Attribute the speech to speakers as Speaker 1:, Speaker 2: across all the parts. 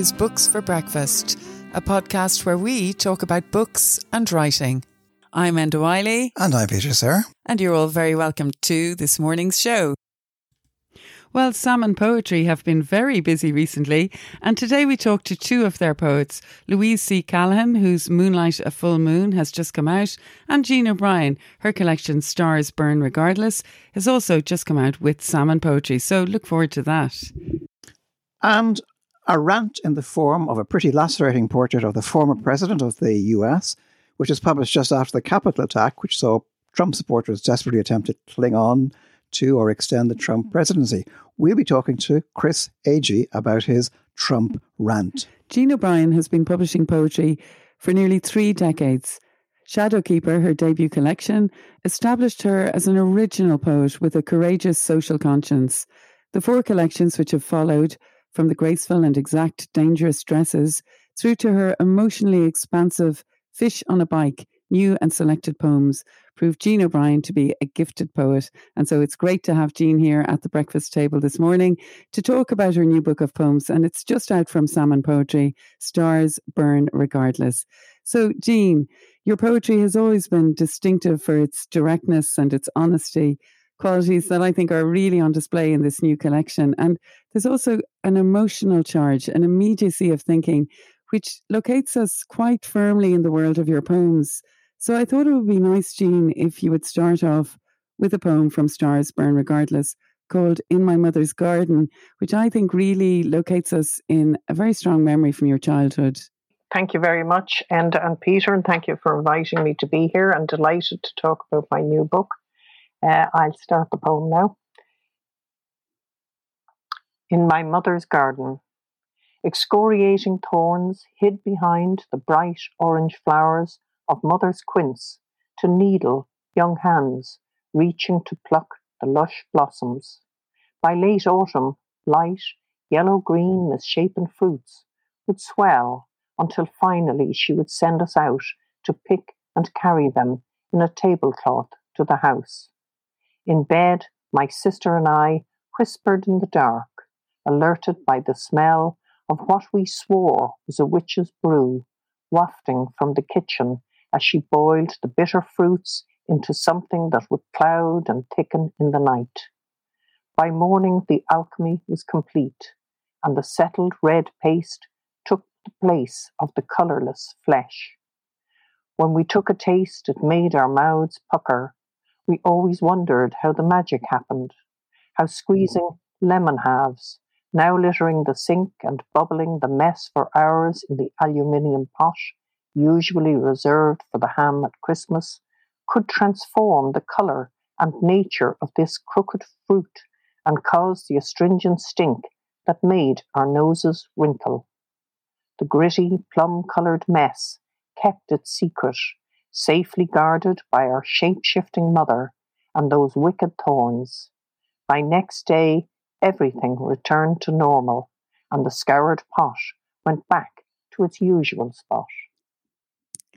Speaker 1: This is Books for Breakfast, a podcast where we talk about books and writing. I'm Enda Wyley.
Speaker 2: And I'm Peter Sirr.
Speaker 1: And you're all very welcome to this morning's show. Well, Salmon Poetry have been very busy recently, and today we talk to two of their poets, Louise C. Callaghan, whose Moonlight a Full Moon has just come out, and Jean O'Brien. Her collection Stars Burn Regardless has also just come out with Salmon Poetry, so look forward to that.
Speaker 2: And a rant in the form of a pretty lacerating portrait of the former president of the US, which was published just after the Capitol attack, which saw Trump supporters desperately attempt to cling on to or extend the Trump presidency. We'll be talking to Chris Agee about his Trump rant.
Speaker 1: Jean O'Brien has been publishing poetry for nearly three decades. Shadowkeeper, her debut collection, established her as an original poet with a courageous social conscience. The four collections which have followed, from the graceful and exact dangerous dresses through to her emotionally expansive Fish on a Bike, new and selected poems, proved Jean O'Brien to be a gifted poet. And so it's great to have Jean here at the breakfast table this morning to talk about her new book of poems. And it's just out from Salmon Poetry Stars Burn Regardless. So, Jean, your poetry has always been distinctive for its directness and its honesty. Qualities that I think are really on display in this new collection. And there's also an emotional charge, an immediacy of thinking, which locates us quite firmly in the world of your poems. So I thought it would be nice, Jean, if you would start off with a poem from Stars Burn Regardless called In My Mother's Garden, which I think really locates us in a very strong memory from your childhood.
Speaker 3: Thank you very much, and, and Peter, and thank you for inviting me to be here. I'm delighted to talk about my new book. Uh, I'll start the poem now. In my mother's garden, excoriating thorns hid behind the bright orange flowers of mother's quince to needle young hands reaching to pluck the lush blossoms. By late autumn, light, yellow green, misshapen fruits would swell until finally she would send us out to pick and carry them in a tablecloth to the house. In bed, my sister and I whispered in the dark, alerted by the smell of what we swore was a witch's brew wafting from the kitchen as she boiled the bitter fruits into something that would cloud and thicken in the night. By morning, the alchemy was complete, and the settled red paste took the place of the colourless flesh. When we took a taste, it made our mouths pucker. We always wondered how the magic happened, how mm-hmm. squeezing lemon halves, now littering the sink and bubbling the mess for hours in the aluminium pot, usually reserved for the ham at Christmas, could transform the colour and nature of this crooked fruit and cause the astringent stink that made our noses wrinkle. The gritty, plum coloured mess kept its secret, safely guarded by our shape shifting mother and those wicked thorns. By next day, everything returned to normal, and the scoured pot went back to its usual spot.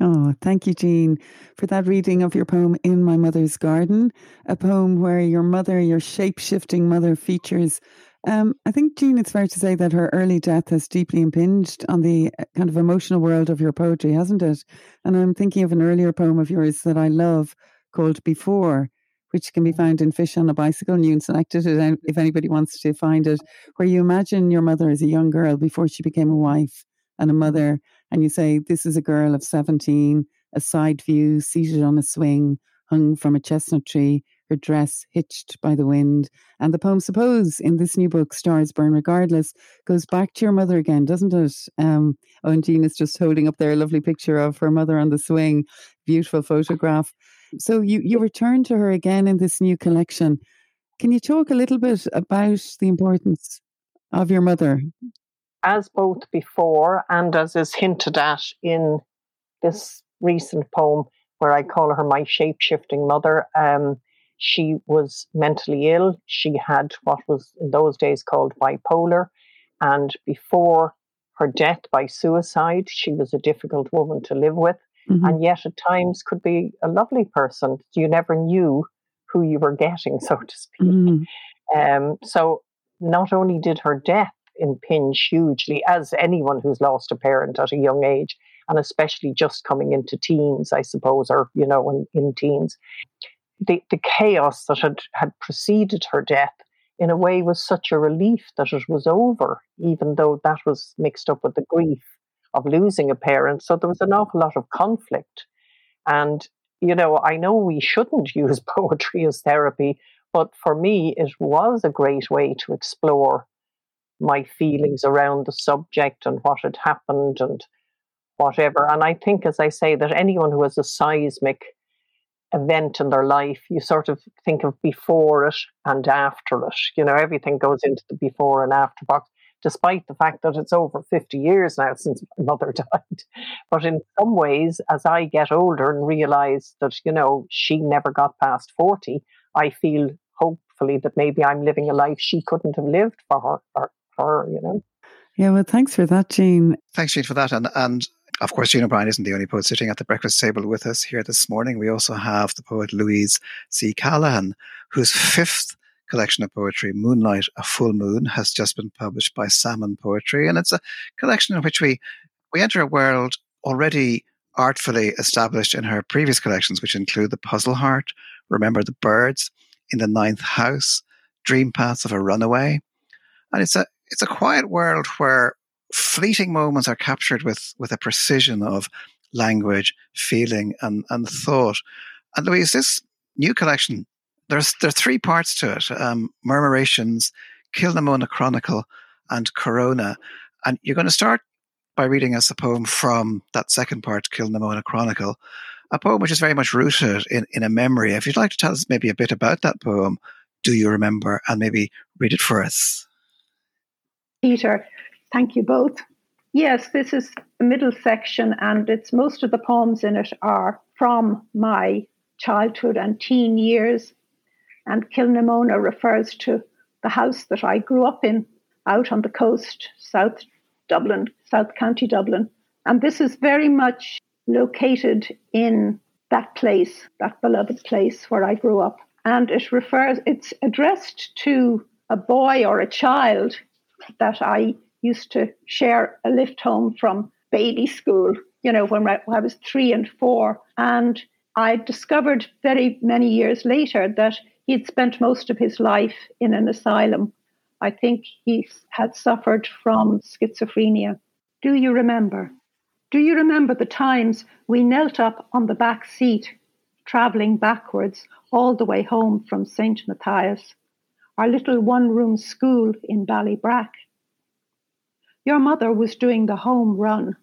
Speaker 1: Oh, thank you, Jean, for that reading of your poem In My Mother's Garden, a poem where your mother, your shape shifting mother, features. Um, I think, Jean, it's fair to say that her early death has deeply impinged on the uh, kind of emotional world of your poetry, hasn't it? And I'm thinking of an earlier poem of yours that I love called Before, which can be found in Fish on a Bicycle. And you selected it if anybody wants to find it, where you imagine your mother as a young girl before she became a wife and a mother and you say, This is a girl of 17, a side view, seated on a swing, hung from a chestnut tree, her dress hitched by the wind. And the poem, Suppose, in this new book, Stars Burn Regardless, goes back to your mother again, doesn't it? Um, oh, and Jean is just holding up there a lovely picture of her mother on the swing. Beautiful photograph. So you, you return to her again in this new collection. Can you talk a little bit about the importance of your mother
Speaker 3: as both before and as is hinted at in this recent poem, where I call her my shape shifting mother. Um, she was mentally ill. She had what was in those days called bipolar. And before her death by suicide, she was a difficult woman to live with. Mm-hmm. And yet, at times, could be a lovely person. You never knew who you were getting, so to speak. Mm-hmm. Um, so, not only did her death impinge hugely, as anyone who's lost a parent at a young age, and especially just coming into teens, I suppose, or, you know, in, in teens. The, the chaos that had, had preceded her death, in a way, was such a relief that it was over, even though that was mixed up with the grief of losing a parent. So there was an awful lot of conflict. And, you know, I know we shouldn't use poetry as therapy, but for me, it was a great way to explore my feelings around the subject and what had happened and whatever. And I think, as I say, that anyone who has a seismic event in their life, you sort of think of before it and after it. You know, everything goes into the before and after box, despite the fact that it's over 50 years now since my mother died. But in some ways, as I get older and realize that, you know, she never got past 40, I feel hopefully that maybe I'm living a life she couldn't have lived for her, for, for her, you know.
Speaker 1: Yeah, well, thanks for that, Jean.
Speaker 2: Thanks, Jean, for that. And and of course, Jean O'Brien isn't the only poet sitting at the breakfast table with us here this morning. We also have the poet Louise C. Callaghan, whose fifth collection of poetry, Moonlight, A Full Moon, has just been published by Salmon Poetry. And it's a collection in which we, we enter a world already artfully established in her previous collections, which include The Puzzle Heart, Remember the Birds, In the Ninth House, Dream Paths of a Runaway. And it's a it's a quiet world where fleeting moments are captured with with a precision of language, feeling, and and thought. And Louise, this new collection, there's there are three parts to it: um, Murmurations, Kilnamona Chronicle, and Corona. And you're going to start by reading us a poem from that second part, Kilnamona Chronicle, a poem which is very much rooted in, in a memory. If you'd like to tell us maybe a bit about that poem, do you remember, and maybe read it for us?
Speaker 4: Peter, Thank you both. Yes, this is the middle section, and it's most of the poems in it are from my childhood and teen years. And Kilnamona refers to the house that I grew up in out on the coast, South Dublin, South County Dublin. And this is very much located in that place, that beloved place where I grew up. And it refers, it's addressed to a boy or a child that I used to share a lift home from baby school, you know, when I was three and four. And I discovered very many years later that he'd spent most of his life in an asylum. I think he had suffered from schizophrenia. Do you remember? Do you remember the times we knelt up on the back seat, travelling backwards all the way home from St. Matthias, our little one room school in Ballybrack? Your mother was doing the home run.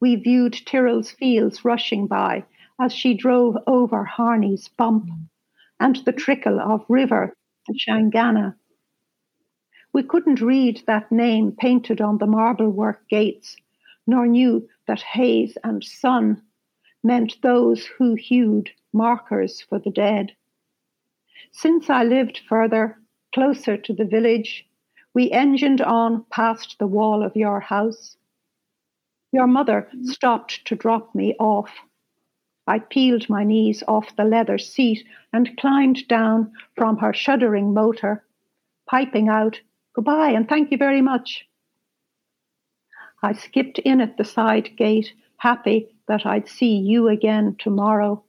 Speaker 4: We viewed Tyrrell's fields rushing by as she drove over Harney's bump and the trickle of river Shanganagh. We couldn't read that name painted on the marble work gates, nor knew that haze and sun meant those who hewed markers for the dead. Since I lived further, closer to the village, we engined on past the wall of your house. Your mother stopped to drop me off. I peeled my knees off the leather seat and climbed down from her shuddering motor, piping out, Goodbye and thank you very much. I skipped in at the side gate, happy that I'd see you again tomorrow.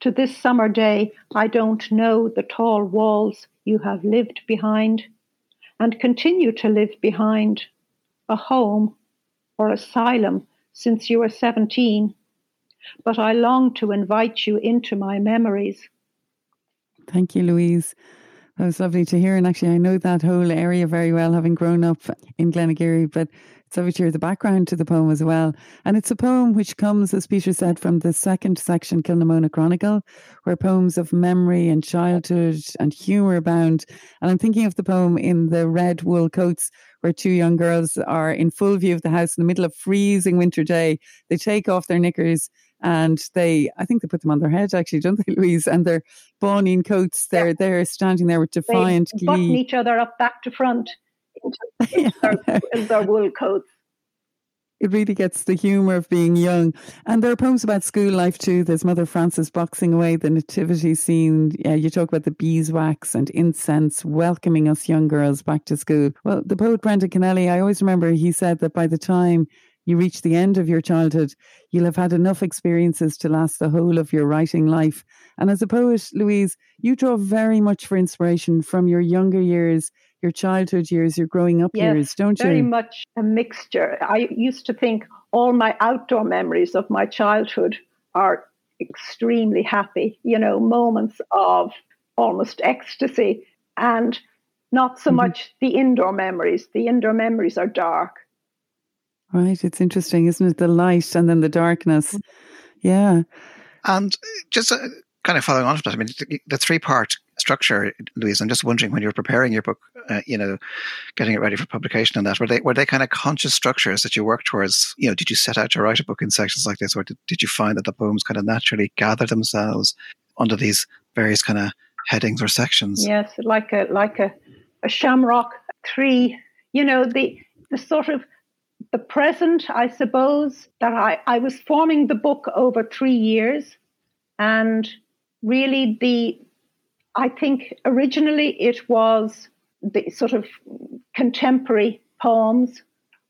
Speaker 4: To this summer day, I don't know the tall walls you have lived behind and continue to live behind a home or asylum since you were 17, but I long to invite you into my memories.
Speaker 1: Thank you, Louise. That was lovely to hear. And actually, I know that whole area very well, having grown up in Glenageary, but it's hear the background to the poem as well. And it's a poem which comes, as Peter said, from the second section, Kilnamona Chronicle, where poems of memory and childhood and humour abound. And I'm thinking of the poem in the red wool coats, where two young girls are in full view of the house in the middle of freezing winter day. They take off their knickers and they I think they put them on their head actually, don't they, Louise? And their Bawning coats, they're yeah. they're standing there with defiant
Speaker 4: they
Speaker 1: glee. Button
Speaker 4: each other up back to front into, their, their wool coats.
Speaker 1: it really gets the humour of being young. And there are poems about school life too. There's Mother Frances boxing away the nativity scene. Yeah, you talk about the beeswax and incense welcoming us young girls back to school. Well, the poet Brendan Kennelly, I always remember he said that by the time you reach the end of your childhood, you'll have had enough experiences to last the whole of your writing life. And as a poet, Louise, you draw very much for inspiration from your younger years your childhood years, your growing up
Speaker 4: yes,
Speaker 1: years, don't
Speaker 4: you? Very much a mixture. I used to think all my outdoor memories of my childhood are extremely happy, you know, moments of almost ecstasy, and not so mm-hmm. much the indoor memories. The indoor memories are dark.
Speaker 1: Right. It's interesting, isn't it? The light and then the darkness. Mm-hmm. Yeah.
Speaker 2: And just uh, kind of following on from that, I mean, the, the three part structure, Louise, I'm just wondering when you were preparing your book, uh, you know, getting it ready for publication and that, were they, were they kind of conscious structures that you worked towards? You know, did you set out to write a book in sections like this, or did, did you find that the poems kind of naturally gather themselves under these various kind of headings or sections?
Speaker 4: Yes, like a, like a, a shamrock tree, you know, the, the sort of, the present, I suppose, that I, I was forming the book over three years and really the I think originally it was the sort of contemporary poems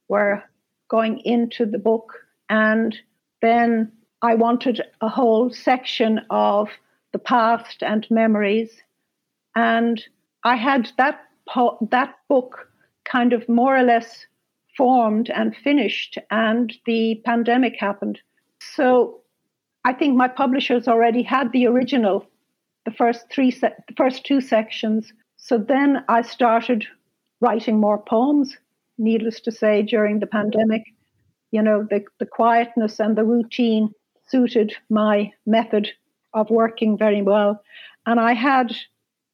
Speaker 4: were going into the book and then I wanted a whole section of the past and memories. And I had that po- that book kind of more or less formed and finished and the pandemic happened. So I think my publishers already had the original, the first three, se- the first two sections. So then I started writing more poems. Needless to say, during the pandemic, you know, the, the quietness and the routine suited my method of working very well. And I had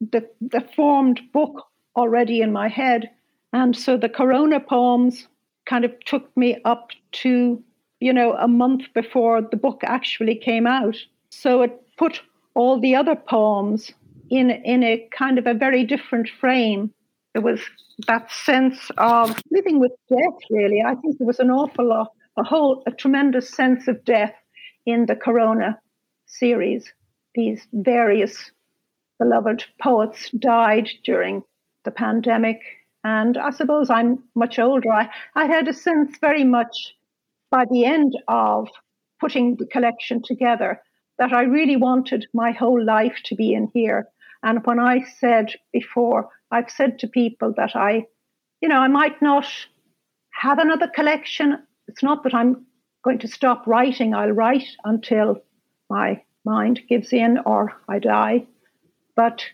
Speaker 4: the, the formed book already in my head. And so the Corona poems kind of took me up to you know, a month before the book actually came out. So it put all the other poems in in a kind of a very different frame. There was that sense of living with death, really. I think there was an awful lot, a whole, a tremendous sense of death in the Corona series. These various beloved poets died during the pandemic. And I suppose I'm much older. I, I had a sense very much by the end of putting the collection together that I really wanted my whole life to be in here. And when I said before, I've said to people that I, you know, I might not have another collection. It's not that I'm going to stop writing. I'll write until my mind gives in or I die. But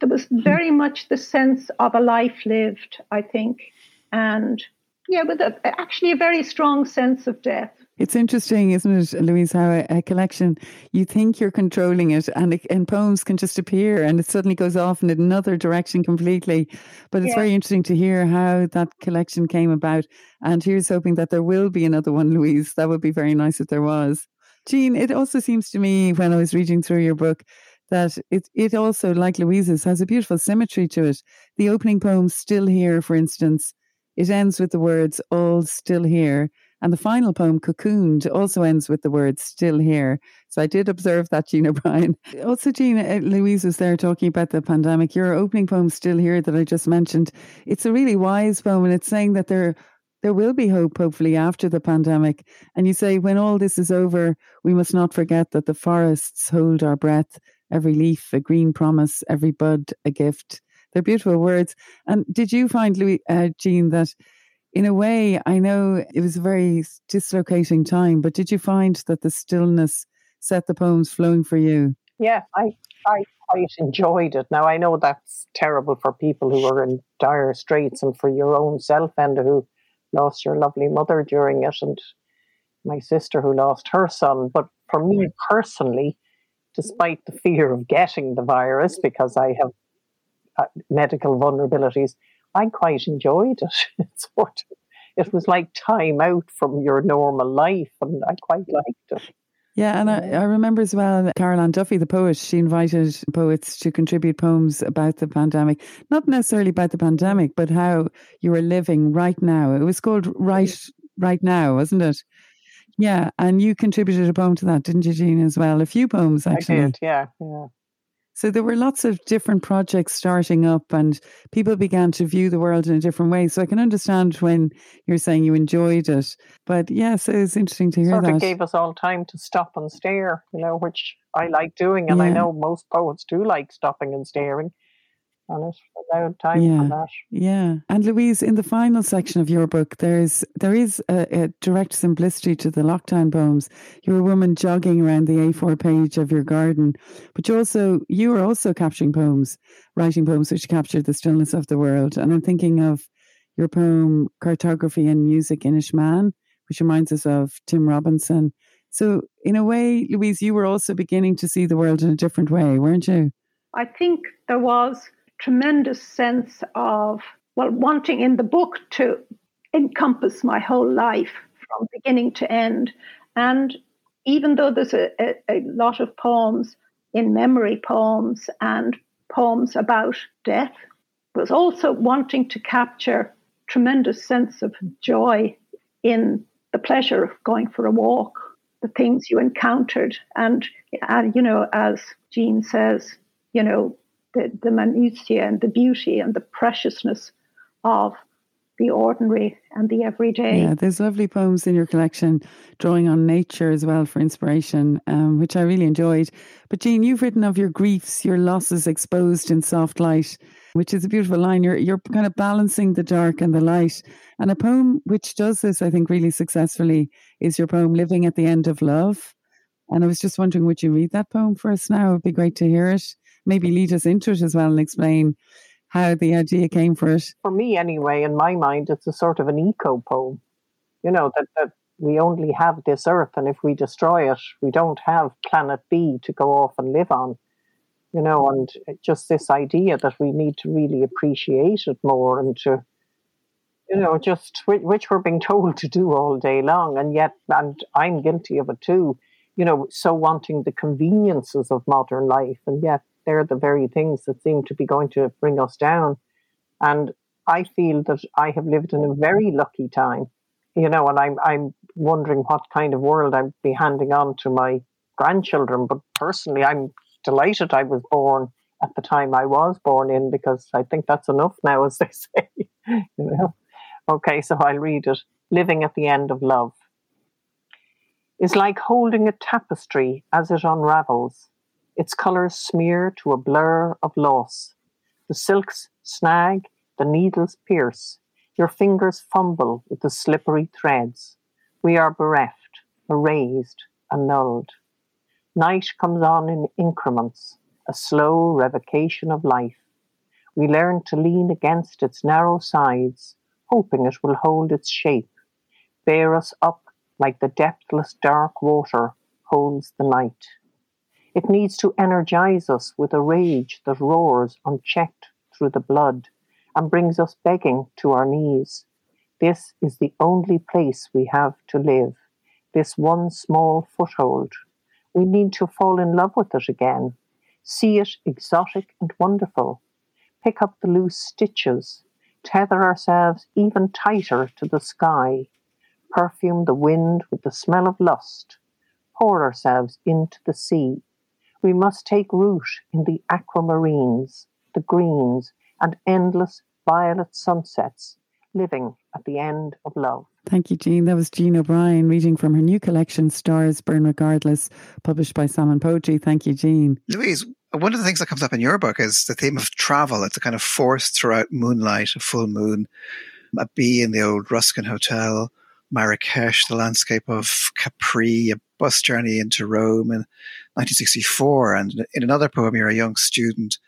Speaker 4: there was hmm. very much the sense of a life lived, I think. And yeah, with a, actually a very strong sense of death.
Speaker 1: It's interesting, isn't it, Louise, how a, a collection, you think you're controlling it and, it, and poems can just appear and it suddenly goes off in another direction completely. But it's yeah. very interesting to hear how that collection came about. And here's hoping that there will be another one, Louise. That would be very nice if there was. Jean, it also seems to me when I was reading through your book that it, it also, like Louise's, has a beautiful symmetry to it. The opening poem, Still Here, for instance, it ends with the words, all still here. And the final poem, Cocooned, also ends with the words still here. So I did observe that, Jean O'Brien. Also, Jean, uh, Louise was there talking about the pandemic. Your opening poem, Still Here, that I just mentioned, it's a really wise poem and it's saying that there there will be hope, hopefully, after the pandemic. And you say, when all this is over, we must not forget that the forests hold our breath, every leaf a green promise, every bud a gift. They're beautiful words. And did you find, Louis, uh, Jean, that in a way, I know it was a very dislocating time, but did you find that the stillness set the poems flowing for you?
Speaker 3: Yeah, I, I quite enjoyed it. Now, I know that's terrible for people who are in dire straits and for your own self and who lost your lovely mother during it and my sister who lost her son. But for me personally, despite the fear of getting the virus, because I have Uh, medical vulnerabilities, I quite enjoyed it. it sort of, it was like time out from your normal life, and I quite liked it.
Speaker 1: Yeah, and I, I remember as well Carol Ann Duffy, the poet, she invited poets to contribute poems about the pandemic. Not necessarily about the pandemic, but how you were living right now. It was called Write right now, wasn't it? Yeah, and you contributed a poem to that, didn't you, Jean, as well? A few poems, actually.
Speaker 3: I did, yeah, yeah.
Speaker 1: So there were lots of different projects starting up, and people began to view the world in a different way. So I can understand when you're saying you enjoyed it, but yeah, so it's interesting to hear
Speaker 3: sort
Speaker 1: that.
Speaker 3: Sort of gave us all time to stop and stare, you know, which I like doing, and yeah. I know most poets do like stopping and staring on it. Allowed time
Speaker 1: yeah,
Speaker 3: for that.
Speaker 1: Yeah. And Louise, in the final section of your book, there's there is a, a, direct simplicity to the lockdown poems. You're a woman jogging around the A4 page of your garden, but you also you are also capturing poems, writing poems which capture the stillness of the world. And I'm thinking of your poem Cartography and Music Inishmaan, which reminds us of Tim Robinson. So in a way, Louise, you were also beginning to see the world in a different way, weren't you?
Speaker 4: I think there was tremendous sense of, well, wanting in the book to encompass my whole life from beginning to end. And even though there's a, a, a lot of poems in memory poems and poems about death, was also wanting to capture tremendous sense of joy in the pleasure of going for a walk, the things you encountered, and, and you know, as Jean says, you know, the, the minutiae and the beauty and the preciousness of the ordinary and the everyday.
Speaker 1: Yeah, there's lovely poems in your collection drawing on nature as well for inspiration, um, which I really enjoyed. But Jean, you've written of your griefs, your losses exposed in soft light, which is a beautiful line. You're you're kind of balancing the dark and the light. And a poem which does this, I think, really successfully is your poem "Living at the End of Love." And I was just wondering, would you read that poem for us now? It'd be great to hear it maybe lead us into it as well and explain how the idea came for it?
Speaker 3: For me, anyway, in my mind, it's a sort of an eco poem. You know, that, that we only have this earth, and if we destroy it, we don't have planet B to go off and live on. You know, and just this idea that we need to really appreciate it more and to, you know, just which we're being told to do all day long. And yet, and I'm guilty of it too, you know, so wanting the conveniences of modern life, and yet they're the very things that seem to be going to bring us down. And I feel that I have lived in a very lucky time, you know, and I'm I'm wondering what kind of world I'd be handing on to my grandchildren. But personally, I'm delighted I was born at the time I was born in because I think that's enough now, as they say. you know. Okay, so I'll read it. Living at the end of love is like holding a tapestry as it unravels its colours smear to a blur of loss. The silks snag, the needles pierce. Your fingers fumble with the slippery threads. We are bereft, erased, annulled. Night comes on in increments, a slow revocation of life. We learn to lean against its narrow sides, hoping it will hold its shape, bear us up like the depthless dark water holds the night. It needs to energize us with a rage that roars unchecked through the blood and brings us begging to our knees. This is the only place we have to live, this one small foothold. We need to fall in love with it again, see it exotic and wonderful, pick up the loose stitches, tether ourselves even tighter to the sky, perfume the wind with the smell of lust, pour ourselves into the sea we must take root in the aquamarines, the greens, and endless violet sunsets, living at the end of love.
Speaker 1: Thank you, Jean. That was Jean O'Brien reading from her new collection, Stars Burn Regardless, published by Salmon Poetry. Thank you, Jean.
Speaker 2: Louise, one of the things that comes up in your book is the theme of travel. It's a kind of force throughout moonlight, a full moon, a bee in the old Ruskin Hotel, Marrakesh, the landscape of Capri, a bus journey into Rome in 1964. And in another poem, you're a young student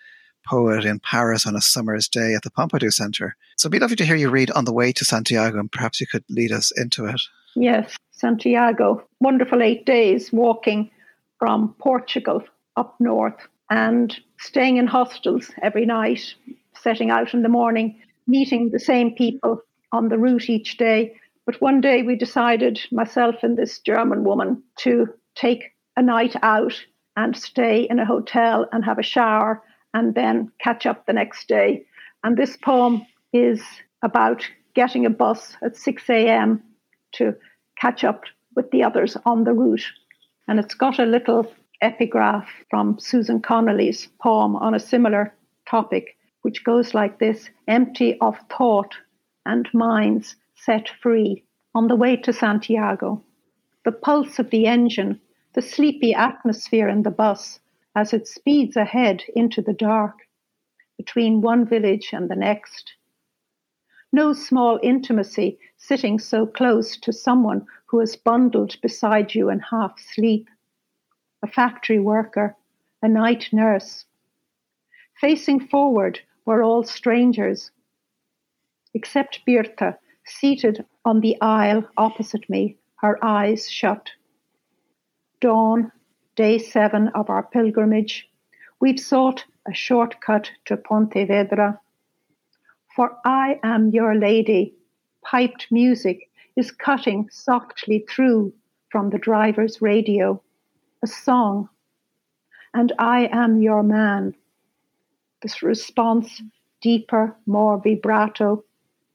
Speaker 2: poet in Paris on a summer's day at the Pompidou Center. So it'd be lovely to hear you read On the Way to Santiago, and perhaps you could lead us into it.
Speaker 4: Yes, Santiago. Wonderful eight days walking from Portugal up north and staying in hostels every night, setting out in the morning, meeting the same people on the route each day but one day we decided, myself and this German woman, to take a night out and stay in a hotel and have a shower and then catch up the next day. And this poem is about getting a bus at 6 a.m. to catch up with the others on the route. And it's got a little epigraph from Susan Connolly's poem on a similar topic, which goes like this Empty of thought and minds set free on the way to Santiago. The pulse of the engine, the sleepy atmosphere in the bus as it speeds ahead into the dark between one village and the next. No small intimacy sitting so close to someone who is bundled beside you in half sleep. A factory worker, a night nurse. Facing forward were all strangers, except Birta, seated on the aisle opposite me, her eyes shut. Dawn, day seven of our pilgrimage, we've sought a shortcut to Pontevedra. For I am your lady, piped music is cutting softly through from the driver's radio, a song. And I am your man. This response, deeper, more vibrato,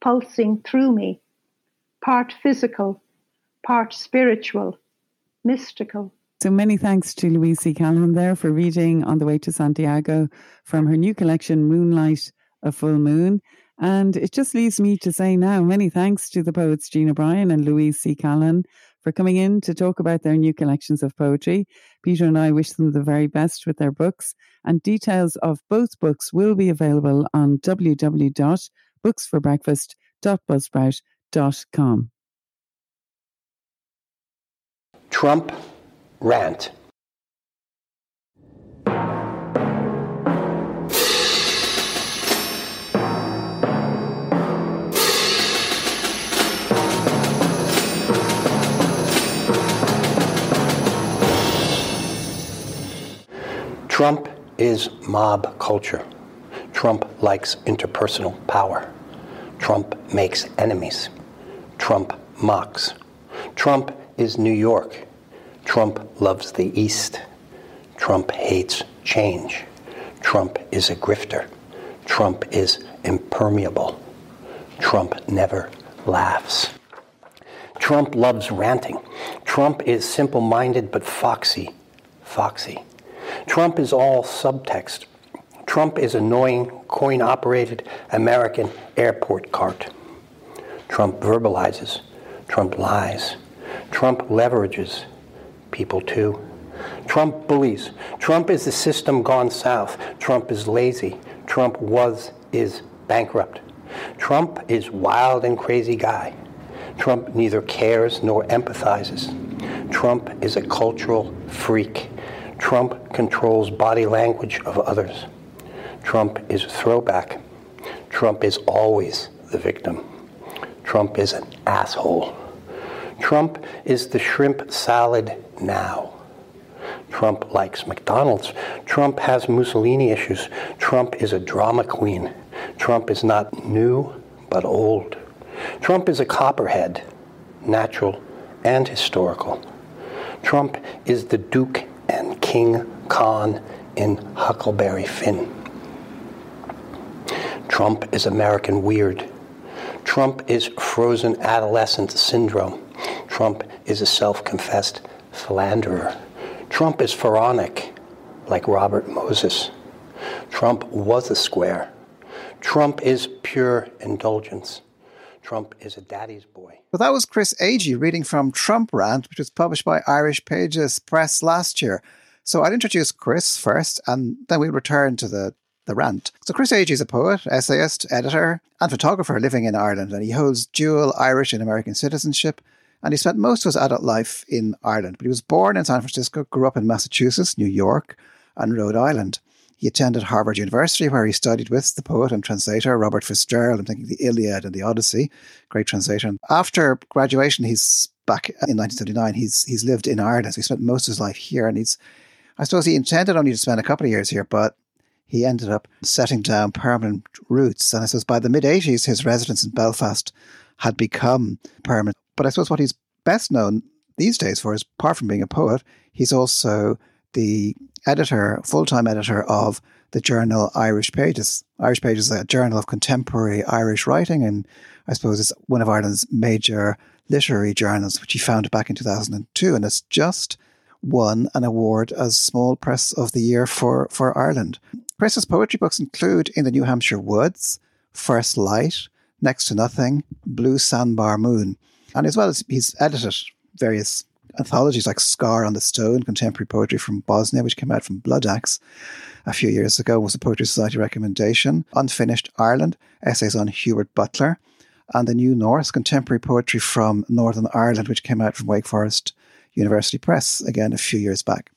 Speaker 4: pulsing through me, part physical, part spiritual, mystical.
Speaker 1: So many thanks to Louise C. Callaghan there for reading On the Way to Santiago from her new collection, Moonlight, A Full Moon. And it just leaves me to say now many thanks to the poets Jean O'Brien and Louise C. Callaghan for coming in to talk about their new collections of poetry. Peter and I wish them the very best with their books, and details of both books will be available on www.booksforbreakfast.buzzsprout.com.
Speaker 5: Trump rant. Trump is mob culture. Trump likes interpersonal power. Trump makes enemies. Trump mocks. Trump is New York. Trump loves the East. Trump hates change. Trump is a grifter. Trump is impermeable. Trump never laughs. Trump loves ranting. Trump is simple minded but foxy. Foxy. Trump is all subtext. Trump is annoying, coin operated American airport cart. Trump verbalizes. Trump lies. Trump leverages people too. Trump bullies. Trump is the system gone south. Trump is lazy. Trump was, is bankrupt. Trump is wild and crazy guy. Trump neither cares nor empathizes. Trump is a cultural freak. Trump controls body language of others. Trump is a throwback. Trump is always the victim. Trump is an asshole. Trump is the shrimp salad now. Trump likes McDonald's. Trump has Mussolini issues. Trump is a drama queen. Trump is not new, but old. Trump is a copperhead, natural and historical. Trump is the Duke and King Khan in Huckleberry Finn. Trump is American weird. Trump is frozen adolescent syndrome. Trump is a self confessed philanderer. Trump is pharaonic, like Robert Moses. Trump was a square. Trump is pure indulgence. Trump is a daddy's boy.
Speaker 2: Well, that was Chris Agee reading from Trump Rant, which was published by Irish Pages Press last year. So I'll introduce Chris first, and then we'll return to the, the rant. So Chris Agee is a poet, essayist, editor, and photographer living in Ireland, and he holds dual Irish and American citizenship and he spent most of his adult life in Ireland. But he was born in San Francisco, grew up in Massachusetts, New York, and Rhode Island. He attended Harvard University, where he studied with the poet and translator Robert Fitzgerald. I'm thinking the Iliad and the Odyssey, great translation. After graduation, he's back in 1979. He's he's lived in Ireland, so he spent most of his life here, and he's, I suppose, he intended only to spend a couple of years here, but he ended up setting down permanent roots. And I suppose by the mid 80s, his residence in Belfast had become permanent. But I suppose what he's best known these days for is, apart from being a poet, he's also the editor, full time editor of the journal Irish Pages. Irish Pages is a journal of contemporary Irish writing and I suppose it's one of Ireland's major literary journals, which he founded back in 2002. And it's just won an award as Small Press of the Year for, for Ireland. Chris's poetry books include In the New Hampshire Woods, First Light, Next to Nothing, Blue Sandbar Moon. And as well as he's edited various anthologies like Scar on the Stone, Contemporary Poetry from Bosnia, which came out from Bloodaxe a few years ago, was a Poetry Society recommendation. Unfinished Ireland, essays on Hubert Butler, and the New North, Contemporary Poetry from Northern Ireland, which came out from Wake Forest University Press, again, a few years back.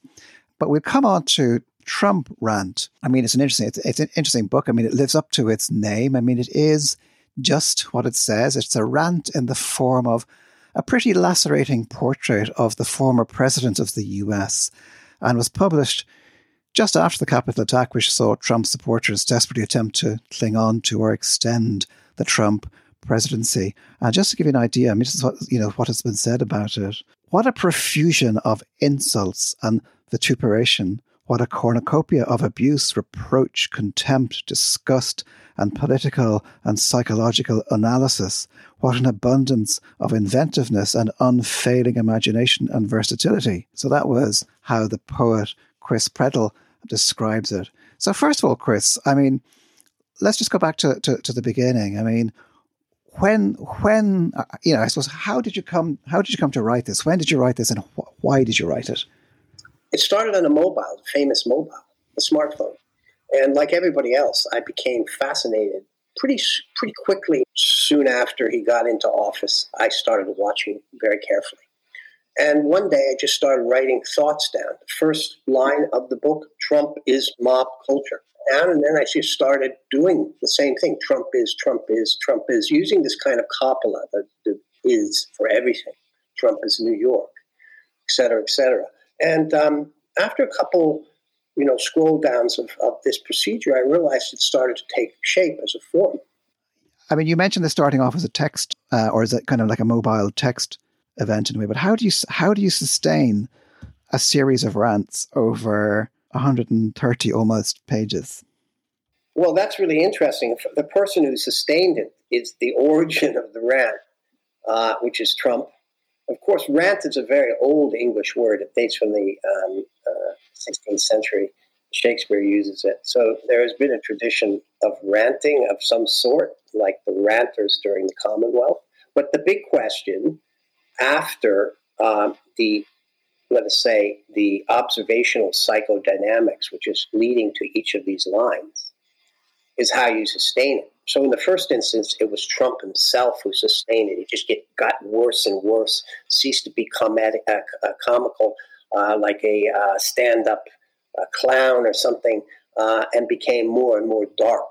Speaker 2: But we'll come on to Trump Rant. I mean, it's an interesting, it's, it's an interesting book. I mean, it lives up to its name. I mean, it is just what it says. It's a rant in the form of a pretty lacerating portrait of the former president of the US and was published just after the Capitol attack, which saw Trump supporters desperately attempt to cling on to or extend the Trump presidency. And just to give you an idea, I mean, this is what, you know, what has been said about it. What a profusion of insults and vituperation. What a cornucopia of abuse, reproach, contempt, disgust, and political and psychological analysis. What an abundance of inventiveness and unfailing imagination and versatility. So that was how the poet Chris Preddle describes it. So, first of all, Chris, I mean, let's just go back to, to, to the beginning. I mean, when when uh, you know, I suppose, how did you come? How did you come to write this? When did you write this, and wh- why did you write it?
Speaker 6: It started on a mobile, famous mobile, a smartphone, and like everybody else, I became fascinated pretty pretty quickly. Soon after he got into office, I started watching very carefully. And one day I just started writing thoughts down. The first line of the book Trump is mob culture and then I just started doing the same thing. Trump is, Trump is, Trump is, using this kind of copula that is for everything. Trump is New York, et cetera, et cetera. And um, after a couple, you know, scroll downs of, of this procedure, I realized it started to take shape as a form.
Speaker 2: I mean, you mentioned this starting off as a text, uh, or is it kind of like a mobile text event in a way? But how do you how do you sustain a series of rants over 130 almost pages.
Speaker 6: Well, that's really interesting. The person who sustained it is the origin of the rant, uh, which is Trump. Of course, rant is a very old English word. It dates from the um, uh, 16th century. Shakespeare uses it. So there has been a tradition of ranting of some sort, like the ranters during the Commonwealth. But the big question after um, the let us say, the observational psychodynamics, which is leading to each of these lines, is how you sustain it. So in the first instance, it was Trump himself who sustained it. It just get, got worse and worse, ceased to be comic, uh, uh, comical, uh, like a uh, stand-up uh, clown or something, and became more and more dark.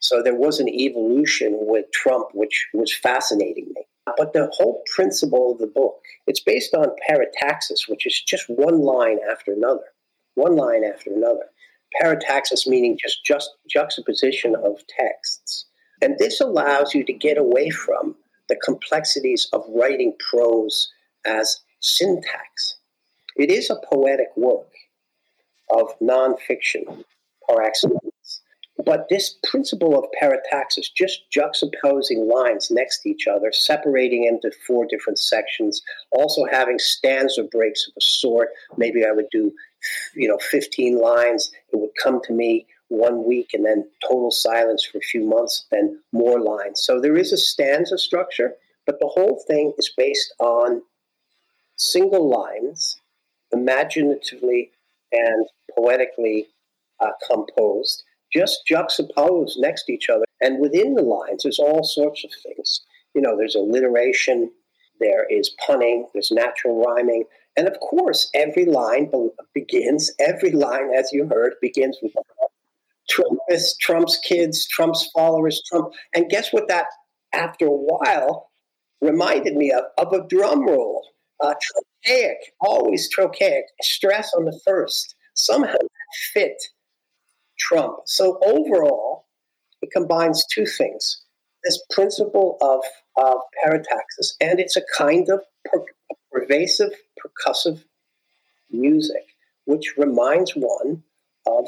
Speaker 6: So there was an evolution with Trump, which was fascinating me. But the whole principle of the book, it's based on parataxis, which is just one line after another, one line after another. Parataxis meaning just, just juxtaposition of texts. And this allows you to get away from the complexities of writing prose as syntax. It is a poetic work of nonfiction par excellence. But this principle of parataxis, just juxtaposing lines next to each other, separating into four different sections, also having stanza breaks of a sort. Maybe I would do, you know, 15 lines. It would come to me one week and then total silence for a few months, then more lines. So there is a stanza structure, but the whole thing is based on single lines, imaginatively and poetically uh, composed just juxtaposed next to each other. And within the lines, there's all sorts of things. You know, there's alliteration, there is punning, there's natural rhyming. And of course, every line begins, every line, as you heard, begins with Trumpists, Trump's kids, Trump's followers, Trump. And guess what that, after a while, reminded me of? Of a drum roll. Uh, trochaic, always trochaic, stress on the first. Somehow fit Trump. So overall, it combines two things this principle of, parataxis, and it's a kind of per- pervasive percussive music, which reminds one of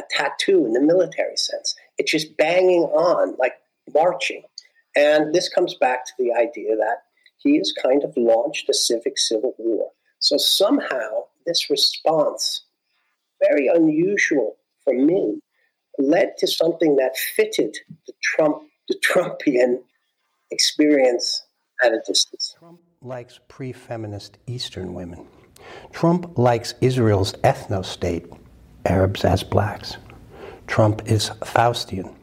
Speaker 6: a tattoo in the military sense. It's just banging on, like marching. And this comes back to the idea that he has kind of launched a civic civil war. So somehow this response, very unusual for me, led to something that fitted the Trump, the Trumpian experience at a distance. Trump likes pre-feminist Eastern women. Trump likes Israel's ethno state, Arabs as blacks. Trump is Faustian.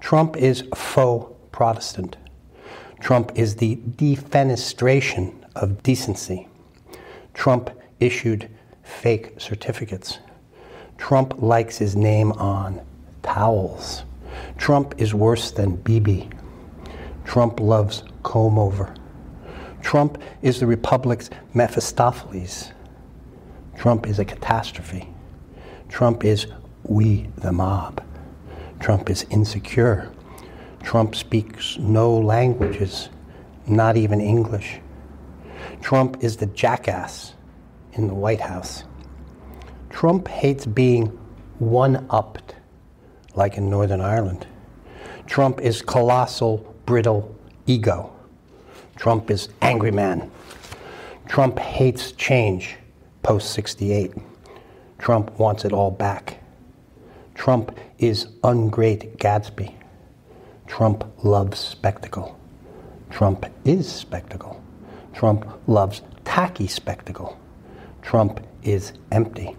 Speaker 6: Trump is faux Protestant. Trump is the defenestration of decency. Trump issued fake certificates. Trump likes his name on towels. Trump is worse than Bibi. Trump loves comb over. Trump is the Republic's Mephistopheles. Trump is a catastrophe. Trump is we the mob. Trump is insecure. Trump speaks no languages, not even English. Trump is the jackass in the White House. Trump hates being one upped, like in Northern Ireland. Trump is colossal, brittle ego. Trump is angry man. Trump hates change post 68. Trump wants it all back. Trump is ungreat Gatsby. Trump loves spectacle. Trump is spectacle. Trump loves tacky spectacle. Trump is empty.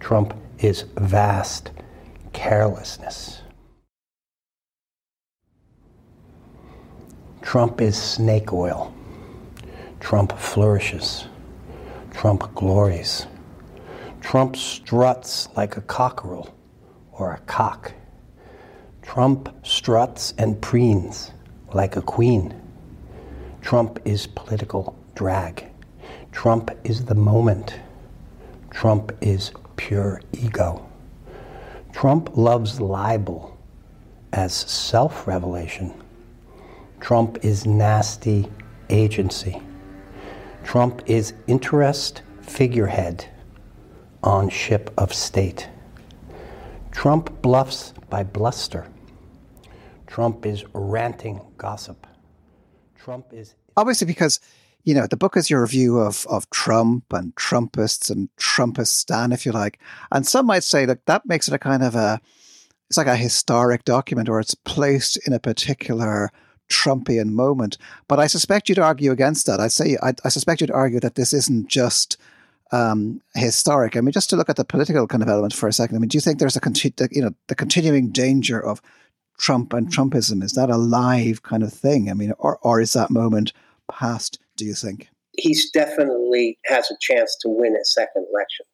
Speaker 6: Trump is vast carelessness. Trump is snake oil. Trump flourishes. Trump glories. Trump struts like a cockerel or a cock. Trump struts and preens like a queen. Trump is political drag. Trump is the moment. Trump is pure ego. Trump loves libel as self revelation. Trump is nasty agency. Trump is interest figurehead on ship of state. Trump bluffs by bluster. Trump is ranting gossip. Trump is
Speaker 2: obviously because you know the book is your review of of Trump and Trumpists and Trumpistan, if you like. And some might say that that makes it a kind of a it's like a historic document or it's placed in a particular Trumpian moment. But I suspect you'd argue against that. I'd say I, I suspect you'd argue that this isn't just um, historic. I mean, just to look at the political kind of element for a second. I mean, do you think there's a continu- you know the continuing danger of Trump and Trumpism? Is that a live kind of thing? I mean, or or is that moment past? Do you think
Speaker 6: he's definitely has a chance to win a second election?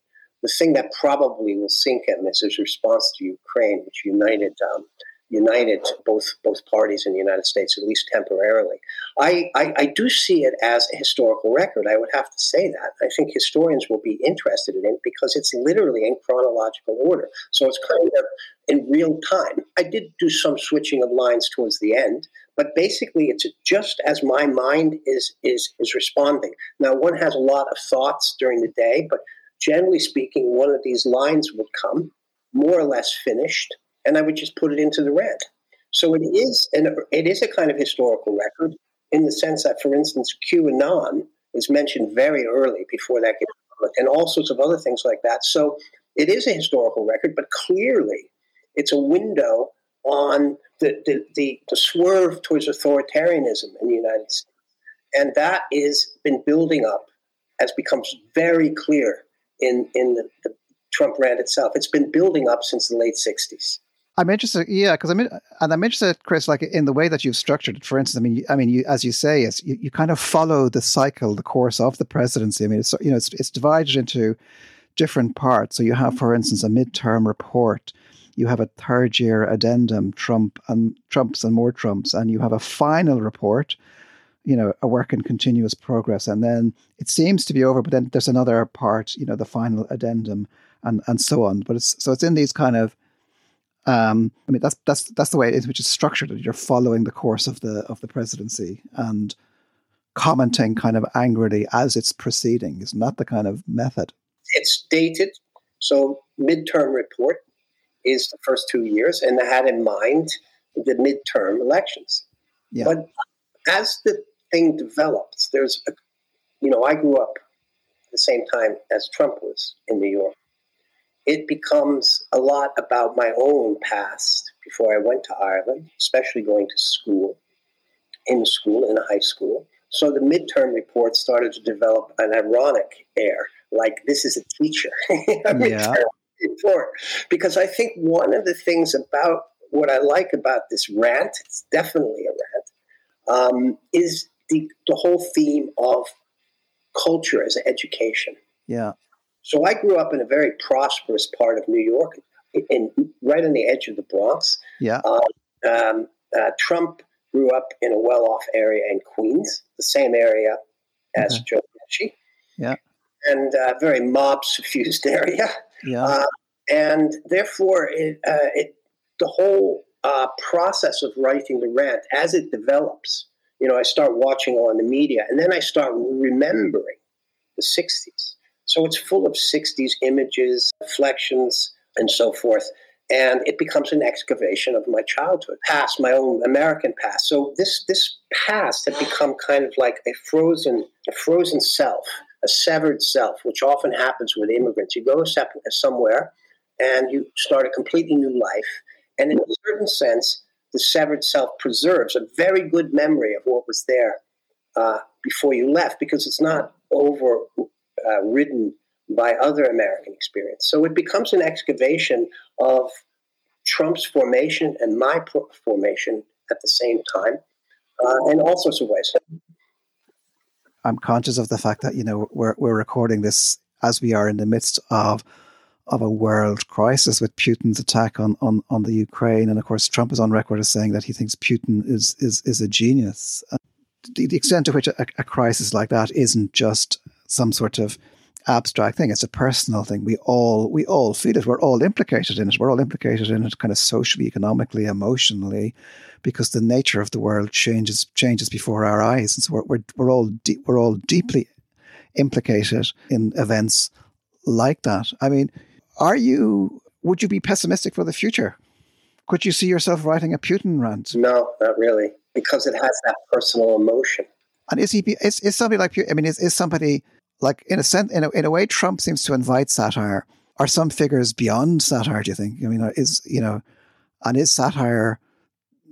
Speaker 6: The thing that probably will sink him is his response to Ukraine, which united um, united both both parties in the United States, at least temporarily. I, I, I, do see it as a historical record. I would have to say that. I think historians will be interested in it because it's literally in chronological order. So it's kind of in real time. I did do some switching of lines towards the end, but basically it's just as my mind is is is responding. Now one has a lot of thoughts during the day, but generally speaking, one of these lines would come more or less finished and I would just put it into the red. So it is an it is a kind of historical record in the sense that, for instance, QAnon is mentioned very early before that gets public, and all sorts of other things like that. So it is a historical record, but clearly it's a window on the, the, the, the swerve towards authoritarianism in the United States. And that has been building up as becomes very clear in, in the, the Trump rant itself. It's been building up since the late 60s.
Speaker 2: I'm interested, yeah, because I'm in, and I'm interested, Chris, like in the way that you've structured it. For instance, I mean, I mean, you, as you say, is you, you kind of follow the cycle, the course of the presidency. I mean, it's you know, it's it's divided into different parts. So you have, for instance, a midterm report. You have a third year addendum, Trump and Trumps and more Trumps, and you have a final report. You know, a work in continuous progress, and then it seems to be over. But then there's another part, you know, the final addendum, and and so on. But it's so it's in these kind of um, I mean, that's that's that's the way it is, which is structured. You're following the course of the of the presidency and commenting kind of angrily as it's proceeding. Isn't the kind of method?
Speaker 6: It's dated, so midterm report is the first two years, and they had in mind the midterm elections. Yeah. But as the thing develops, there's a, you know, I grew up at the same time as Trump was in New York. It becomes a lot about my own past before I went to Ireland, especially going to school, in school, in high school. So the midterm report started to develop an ironic air, like this is a teacher. a yeah. report. Because I think one of the things about what I like about this rant, it's definitely a rant, um, is the, the whole theme of culture as education.
Speaker 2: Yeah.
Speaker 6: So I grew up in a very prosperous part of New York, in, right on the edge of the Bronx.
Speaker 2: Yeah. Um,
Speaker 6: um, uh, Trump grew up in a well-off area in Queens, the same area as okay. Joe Pesci.
Speaker 2: Yeah.
Speaker 6: And a uh, very mob-suffused area.
Speaker 2: Yeah. Uh,
Speaker 6: and therefore, it, uh, it the whole uh, process of writing the rant as it develops. You know, I start watching on the media, and then I start remembering the '60s. So it's full of '60s images, reflections, and so forth and it becomes an excavation of my childhood past, my own American past. So this this past had become kind of like a frozen a frozen self, a severed self, which often happens with immigrants. You go somewhere and you start a completely new life, and in a certain sense, the severed self preserves a very good memory of what was there uh, before you left because it's not overridden uh, by other American experience. So it becomes an excavation of Trump's formation and my formation at the same time, uh, in all sorts of ways.
Speaker 2: I'm conscious of the fact that you know we're we're recording this as we are in the midst of of a world crisis with Putin's attack on, on, on the Ukraine, and of course Trump is on record as saying that he thinks Putin is is is a genius. Uh, the, the extent to which a, a crisis like that isn't just some sort of abstract thing. It's a personal thing. We all we all feel it. We're all implicated in it. We're all implicated in it, kind of socially, economically, emotionally, because the nature of the world changes changes before our eyes, and so we're we're, we're all de- we're all deeply implicated in events like that. I mean, are you? Would you be pessimistic for the future? Could you see yourself writing a Putin rant?
Speaker 6: No, not really, because it has that personal emotion.
Speaker 2: And is he? Is, is somebody like I mean, is is somebody like in a sense, in a, in a way, Trump seems to invite satire. Are some figures beyond satire? Do you think? I mean, uh, is you know, and is satire?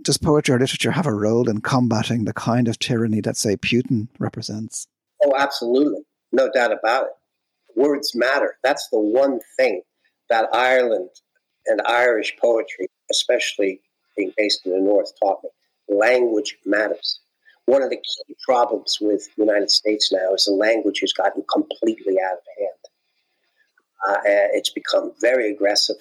Speaker 2: Does poetry or literature have a role in combating the kind of tyranny that, say, Putin represents?
Speaker 6: Oh, absolutely, no doubt about it. Words matter. That's the one thing that Ireland and Irish poetry, especially being based in the North, taught me. Language matters one of the key problems with the United States now is the language has gotten completely out of hand. Uh, it's become very aggressive.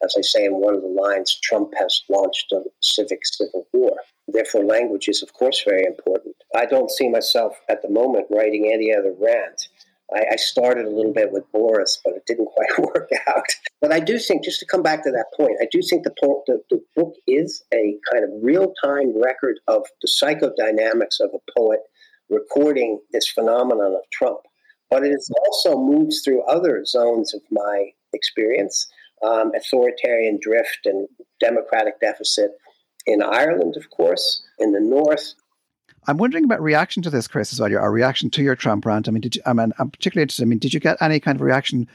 Speaker 6: As I say in one of the lines, Trump has launched a civic civil war. Therefore, language is, of course, very important. I don't see myself at the moment writing any other rant I, I, started a little bit with Boris, but it didn't quite work out. But I do think, just to come back to that point, I do think the, the, the book is a kind of real time record of the psychodynamics of a poet recording this phenomenon of Trump. But it also moves through other zones of my experience um, authoritarian drift and democratic deficit in Ireland, of course, in the North,
Speaker 2: I'm wondering about reaction to this, Chris, as well. Your reaction to your Trump rant. I mean, did you? I mean, I'm particularly interested. I mean, did you get any kind of reaction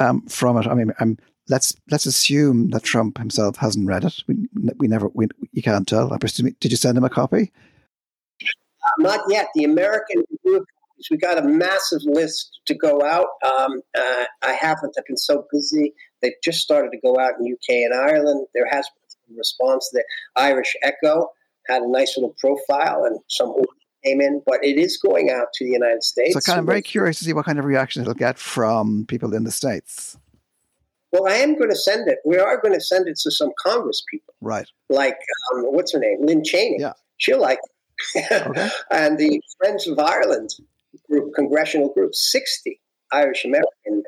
Speaker 2: um, from it? I mean, I'm, let's let's assume that Trump himself hasn't read it. We, we never, we, you can't tell. I presume. Did you send him a copy?
Speaker 6: Uh, not yet. The American. We got a massive list to go out. Um, uh, I haven't. I've been so busy. They've just started to go out in UK and Ireland. There has been response. The Irish Echo had a nice little profile and some came in, but it is going out to the United States.
Speaker 2: So, kind of very curious to see what kind of reaction it'll get from people in the States.
Speaker 6: Well, I am going to send it. We are going to send it to some Congress people.
Speaker 2: Right.
Speaker 6: Like, um, what's her name? Lynn Cheney.
Speaker 2: Yeah.
Speaker 6: She'll like okay. and the Friends of Ireland group, congressional group, 60 Irish American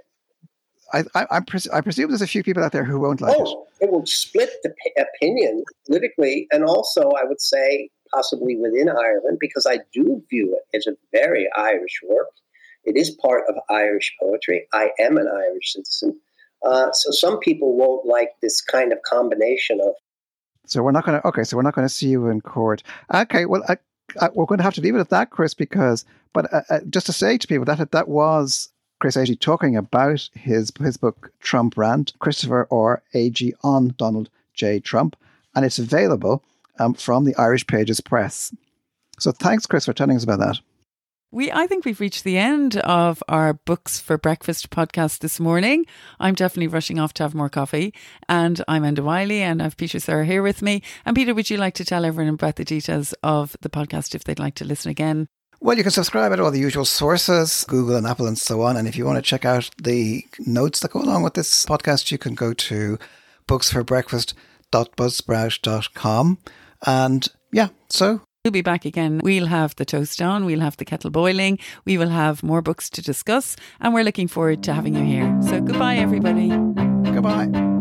Speaker 2: I, I, I, pres- I, presume there's a few people out there who won't like
Speaker 6: oh, it. it will split the p- opinion politically, and also I would say possibly within Ireland, because I do view it as a very Irish work. It is part of Irish poetry. I am an Irish citizen. Uh, so some people won't like this kind of combination of
Speaker 2: So we're not going to. Okay, so we're not going to see you in court. Okay, well, I, I, we're going to have to leave it at that, Chris. Because, but uh, uh, just to say to people that that was Chris Agee talking about his his book Trump Rant, Christopher or Agee on Donald J. Trump, and it's available um, from the Irish Pages Press. So thanks, Chris, for telling us about that.
Speaker 1: We, I think we've reached the end of our Books for Breakfast podcast this morning. I'm definitely rushing off to have more coffee. And I'm Enda Wyley and I have Peter Sirr here with me. And Peter, would you like to tell everyone about the details of the podcast if they'd like to listen again?
Speaker 2: Well, you can subscribe at all the usual sources, Google and Apple and so on. And if you want to check out the notes that go along with this podcast, you can go to booksforbreakfast.buzzsprout.com. And yeah, so
Speaker 1: We'll be back again. We'll have the toast on, we'll have the kettle boiling, we will have more books to discuss, and we're looking forward to having you here. So goodbye, everybody.
Speaker 2: Goodbye.